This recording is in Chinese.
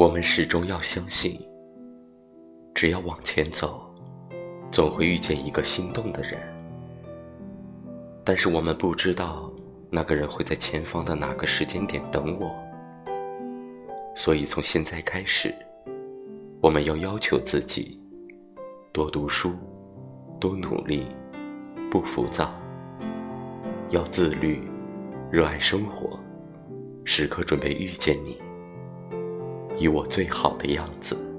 我们始终要相信，只要往前走，总会遇见一个心动的人。但是我们不知道，那个人会在前方的哪个时间点等我。所以从现在开始，我们要要求自己多读书，多努力，不浮躁，要自律，热爱生活，时刻准备遇见你。以我最好的样子。